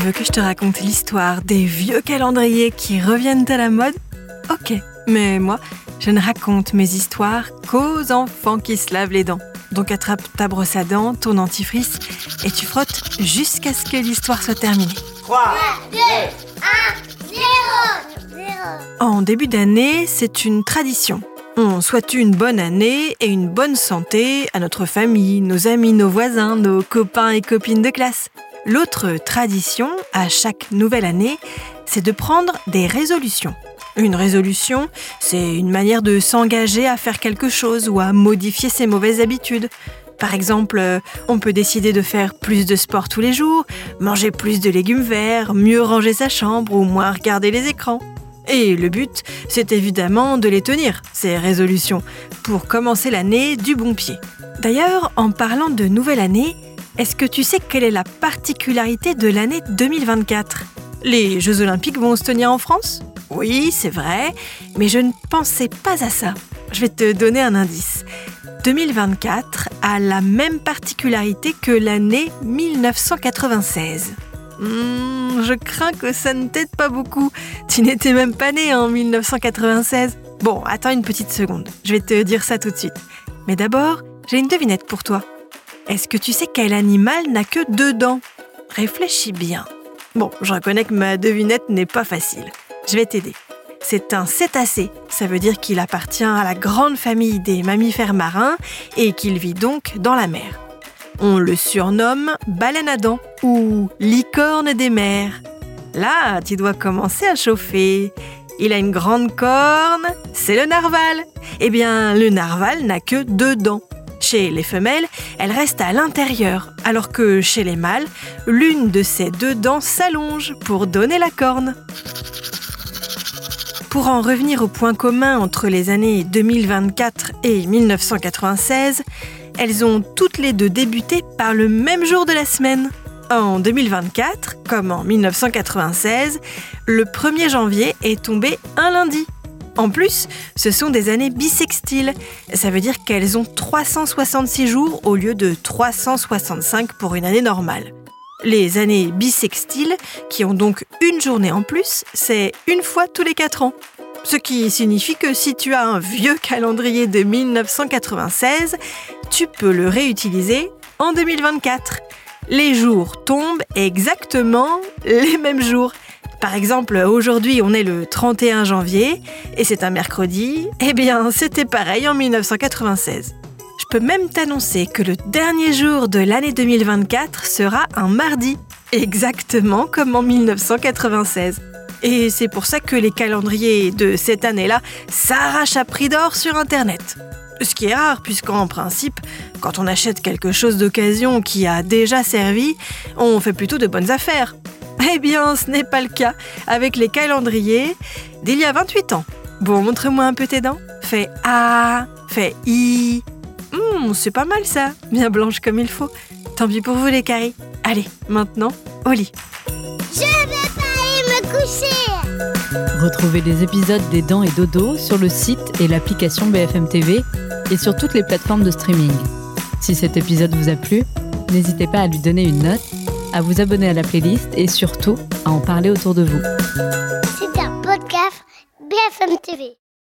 Tu veux que je te raconte l'histoire des vieux calendriers qui reviennent à la mode? Ok, mais moi, je ne raconte mes histoires qu'aux enfants qui se lavent les dents. Donc attrape ta brosse à dents, ton dentifrice et tu frottes jusqu'à ce que l'histoire soit terminée. 3, 2, 1, 0. 0. En début d'année, c'est une tradition. On souhaite une bonne année et une bonne santé à notre famille, nos amis, nos voisins, nos copains et copines de classe. L'autre tradition, à chaque nouvelle année, c'est de prendre des résolutions. Une résolution, c'est une manière de s'engager à faire quelque chose ou à modifier ses mauvaises habitudes. Par exemple, euh, on peut décider de faire plus de sport tous les jours, manger plus de légumes verts, mieux ranger sa chambre ou moins regarder les écrans. Et le but, c'est évidemment de les tenir, ces résolutions, pour commencer l'année du bon pied. D'ailleurs, en parlant de nouvelle année, est-ce que tu sais quelle est la particularité de l'année 2024 Les Jeux olympiques vont se tenir en France? Oui, c'est vrai, mais je ne pensais pas à ça. Je vais te donner un indice. 2024 a la même particularité que l'année 1996. Hmm, je crains que ça ne t'aide pas beaucoup. Tu n'étais même pas né en 1996. Bon, attends une petite seconde. Je vais te dire ça tout de suite. Mais d'abord, j'ai une devinette pour toi. Est-ce que tu sais quel animal n'a que deux dents? Réfléchis bien. Bon, je reconnais que ma devinette n'est pas facile. Je vais t'aider. C'est un cétacé. Ça veut dire qu'il appartient à la grande famille des mammifères marins et qu'il vit donc dans la mer. On le surnomme baleine à dents ou licorne des mers. Là, tu dois commencer à chauffer. Il a une grande corne, c'est le narval. Eh bien, le narval n'a que deux dents. Chez les femelles, elles restent à l'intérieur, alors que chez les mâles, l'une de ces deux dents s'allonge pour donner la corne. Pour en revenir au point commun entre les années 2024 et 1996, elles ont toutes les deux débuté par le même jour de la semaine. En 2024, comme en 1996, le 1er janvier est tombé un lundi. En plus, ce sont des années bissextiles. Ça veut dire qu'elles ont 366 jours au lieu de 365 pour une année normale. Les années bissextiles, qui ont donc une journée en plus, c'est une fois tous les 4 ans. Ce qui signifie que si tu as un vieux calendrier de 1996, tu peux le réutiliser en 2024. Les jours tombent exactement les mêmes jours. Par exemple, aujourd'hui on est le 31 janvier et c'est un mercredi. Eh bien, c'était pareil en 1996. Je peux même t'annoncer que le dernier jour de l'année 2024 sera un mardi, exactement comme en 1996. Et c'est pour ça que les calendriers de cette année-là s'arrachent à prix d'or sur Internet. Ce qui est rare, puisqu'en principe, quand on achète quelque chose d'occasion qui a déjà servi, on fait plutôt de bonnes affaires. Eh bien, ce n'est pas le cas avec les calendriers d'il y a 28 ans. Bon, montre-moi un peu tes dents. Fais A, fais I. Hum, c'est pas mal ça, bien blanche comme il faut. Tant pis pour vous les caries. Allez, maintenant, au lit. Je vais pas aller me coucher. Retrouvez les épisodes des Dents et Dodo sur le site et l'application BFM TV et sur toutes les plateformes de streaming. Si cet épisode vous a plu, n'hésitez pas à lui donner une note, à vous abonner à la playlist et surtout à en parler autour de vous. C'est un podcast BFM TV.